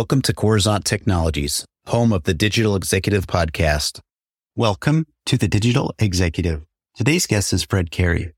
Welcome to Coruzant Technologies, home of the Digital Executive Podcast. Welcome to the Digital Executive. Today's guest is Fred Cary.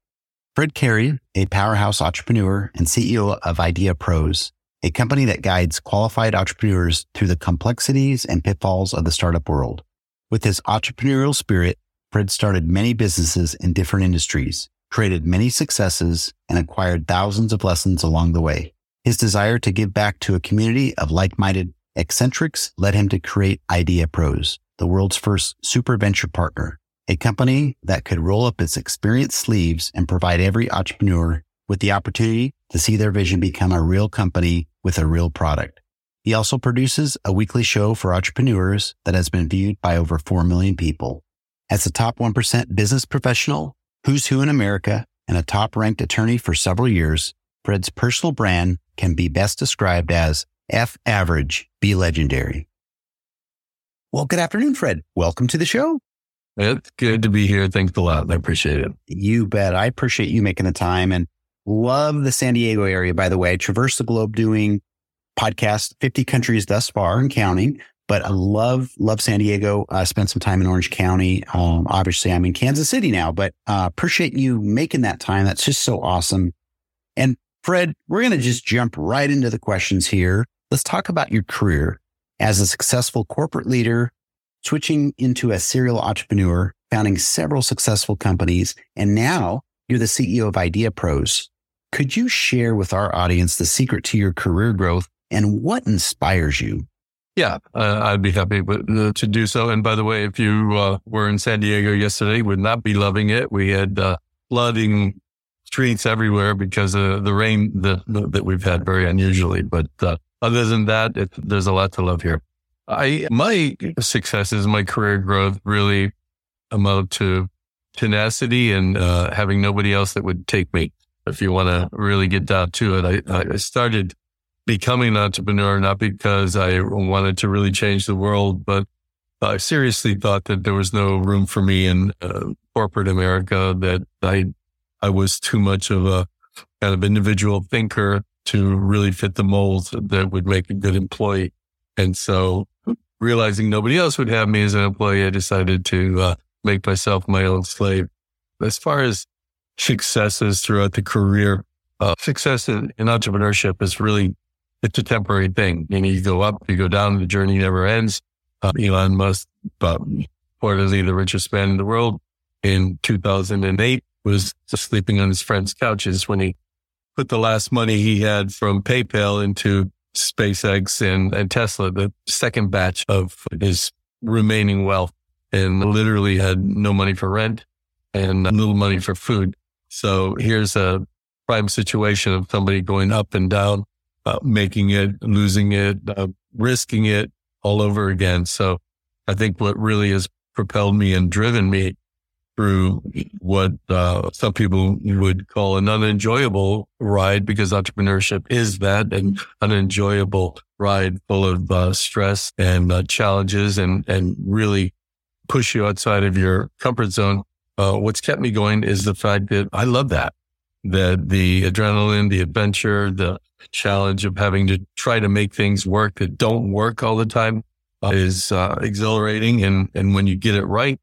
Fred Cary, a powerhouse entrepreneur and CEO of IdeaPros, a company that guides qualified entrepreneurs through the complexities and pitfalls of the startup world. With his entrepreneurial spirit, Fred started many businesses in different industries, created many successes, and acquired thousands of lessons along the way. His desire to give back to a community of like-minded eccentrics led him to create IdeaPros, the world's first super venture partner, a company that could roll up its experienced sleeves and provide every entrepreneur with the opportunity to see their vision become a real company with a real product. He also produces a weekly show for entrepreneurs that has been viewed by over 4 million people. As a top 1% business professional, who's who in America, and a top ranked attorney for several years, Fred's personal brand can be best described as F average, be legendary. Well, good afternoon, Fred. Welcome to the show. It's good to be here. Thanks a lot. I appreciate it. You bet. I appreciate you making the time and love the San Diego area, by the way. I traverse the globe doing podcasts, 50 countries thus far and counting, but I love, love San Diego. I spent some time in Orange County. Um, obviously I'm in Kansas City now, but uh, appreciate you making that time. That's just so awesome. And Fred, we're going to just jump right into the questions here. Let's talk about your career as a successful corporate leader switching into a serial entrepreneur, founding several successful companies, and now you're the CEO of IdeaPros. Could you share with our audience the secret to your career growth and what inspires you? Yeah, uh, I'd be happy uh, to do so. And by the way, if you uh, were in San Diego yesterday, would not be loving it. We had uh, flooding streets everywhere because of the rain that, that we've had very unusually. But uh, other than that, it, there's a lot to love here. I my successes, my career growth really amount to tenacity and uh, having nobody else that would take me. If you want to really get down to it, I, I started becoming an entrepreneur not because I wanted to really change the world, but I seriously thought that there was no room for me in uh, corporate America. That I I was too much of a kind of individual thinker to really fit the molds that would make a good employee. And so realizing nobody else would have me as an employee, I decided to uh, make myself my own slave. As far as successes throughout the career, uh, success in, in, entrepreneurship is really, it's a temporary thing. You know, you go up, you go down, the journey never ends. Uh, Elon Musk, reportedly the richest man in the world in 2008 was sleeping on his friend's couches when he put the last money he had from PayPal into SpaceX and, and Tesla, the second batch of his remaining wealth and literally had no money for rent and little money for food. So here's a prime situation of somebody going up and down, uh, making it, losing it, uh, risking it all over again. So I think what really has propelled me and driven me through what uh, some people would call an unenjoyable ride because entrepreneurship is that an unenjoyable ride full of uh, stress and uh, challenges and, and really push you outside of your comfort zone. Uh, what's kept me going is the fact that I love that, that the adrenaline, the adventure, the challenge of having to try to make things work that don't work all the time uh, is uh, exhilarating. And, and when you get it right,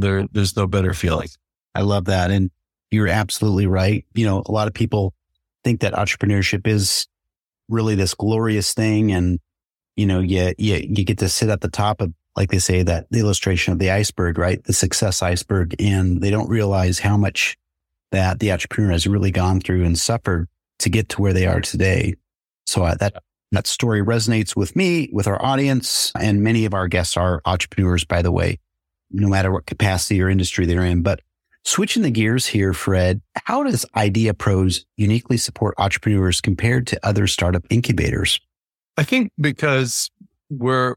there, there's no better feeling. I love that. And you're absolutely right. You know, a lot of people think that entrepreneurship is really this glorious thing. And, you know, you, you, you get to sit at the top of, like they say, that the illustration of the iceberg, right? The success iceberg. And they don't realize how much that the entrepreneur has really gone through and suffered to get to where they are today. So uh, that, that story resonates with me, with our audience, and many of our guests are entrepreneurs, by the way no matter what capacity or industry they're in. But switching the gears here, Fred, how does IdeaPros uniquely support entrepreneurs compared to other startup incubators? I think because we're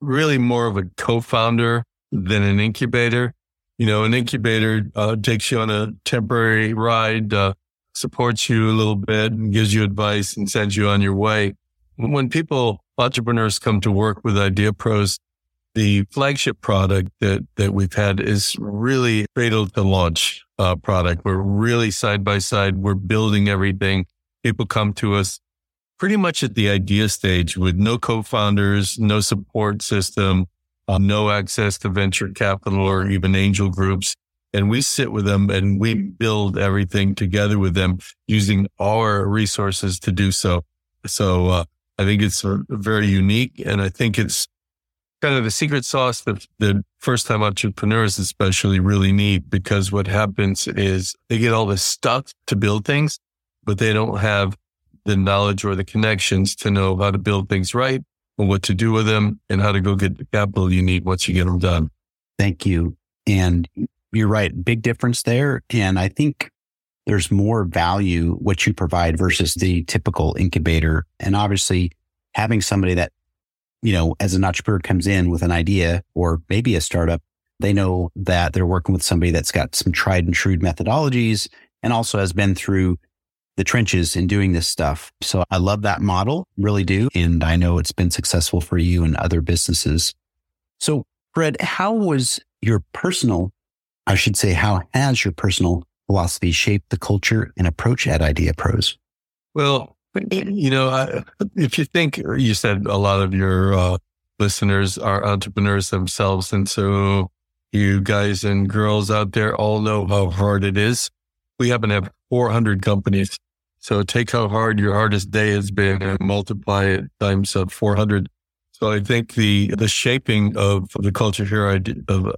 really more of a co-founder than an incubator. You know, an incubator uh, takes you on a temporary ride, uh, supports you a little bit and gives you advice and sends you on your way. When people, entrepreneurs come to work with IdeaPros, the flagship product that, that we've had is really cradle to launch uh, product. We're really side by side. We're building everything. People come to us pretty much at the idea stage with no co-founders, no support system, uh, no access to venture capital or even angel groups. And we sit with them and we build everything together with them using our resources to do so. So, uh, I think it's very unique. And I think it's kind of the secret sauce that the first time entrepreneurs especially really need because what happens is they get all this stuff to build things, but they don't have the knowledge or the connections to know how to build things right and what to do with them and how to go get the capital you need once you get them done. Thank you. And you're right. Big difference there. And I think there's more value what you provide versus the typical incubator. And obviously having somebody that, you know, as an entrepreneur comes in with an idea or maybe a startup, they know that they're working with somebody that's got some tried and true methodologies and also has been through the trenches in doing this stuff. So I love that model, really do. And I know it's been successful for you and other businesses. So Fred, how was your personal, I should say, how has your personal philosophy shaped the culture and approach at IdeaPros? Well, you know, I, if you think you said a lot of your uh, listeners are entrepreneurs themselves. And so you guys and girls out there all know how hard it is. We happen to have 400 companies so take how hard your hardest day has been and multiply it times uh, 400. So I think the the shaping of the culture here of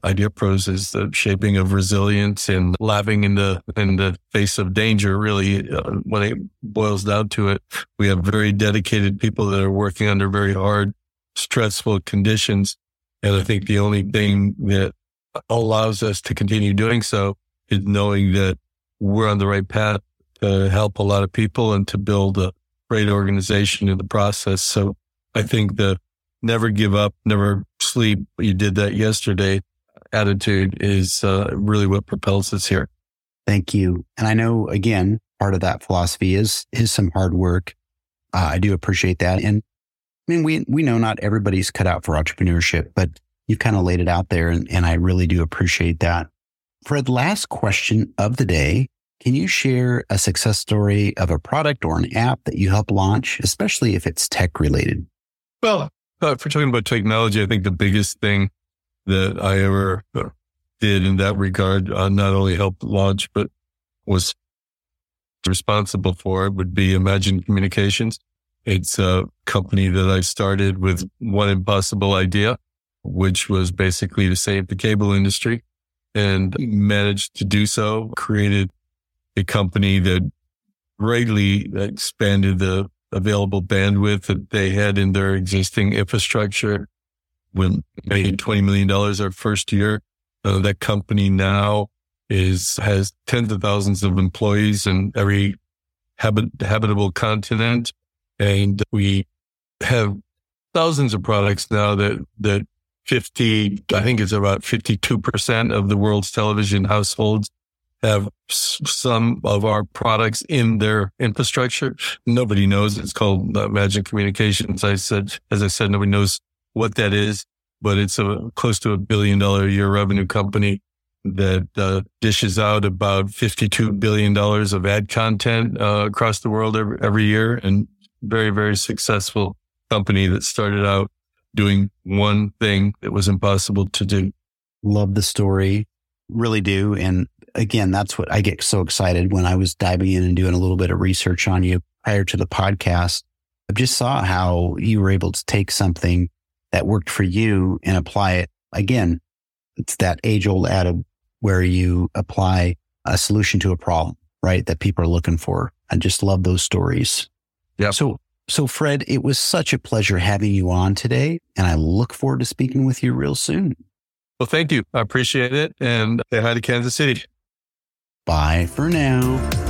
IdeaPros is the shaping of resilience and laughing in the in the face of danger. Really, uh, when it boils down to it, we have very dedicated people that are working under very hard, stressful conditions, and I think the only thing that allows us to continue doing so is knowing that we're on the right path to help a lot of people and to build a great organization in the process. So I think the never give up, never sleep. You did that yesterday. Attitude is uh, really what propels us here. Thank you. And I know again, part of that philosophy is is some hard work. Uh, I do appreciate that. And I mean, we we know not everybody's cut out for entrepreneurship, but you've kind of laid it out there, and, and I really do appreciate that. Fred, last question of the day can you share a success story of a product or an app that you helped launch, especially if it's tech related? Well, we're talking about technology, I think the biggest thing that I ever did in that regard, uh, not only helped launch, but was responsible for it would be Imagine Communications. It's a company that I started with one impossible idea, which was basically to save the cable industry and managed to do so, created a company that greatly expanded the available bandwidth that they had in their existing infrastructure. We made $20 million our first year. Uh, that company now is, has tens of thousands of employees in every habit, habitable continent. And we have thousands of products now that, that 50, I think it's about 52% of the world's television households have some of our products in their infrastructure. Nobody knows. It's called uh, Imagine Communications. I said, as I said, nobody knows what that is, but it's a close to a billion dollar a year revenue company that uh, dishes out about $52 billion of ad content uh, across the world every, every year and very, very successful company that started out doing one thing that was impossible to do. Love the story. Really do. And again, that's what I get so excited when I was diving in and doing a little bit of research on you prior to the podcast. I just saw how you were able to take something that worked for you and apply it. Again, it's that age old adage where you apply a solution to a problem, right? That people are looking for. I just love those stories. Yeah. So, so Fred, it was such a pleasure having you on today and I look forward to speaking with you real soon. Well, thank you. I appreciate it. And say hi to Kansas City. Bye for now.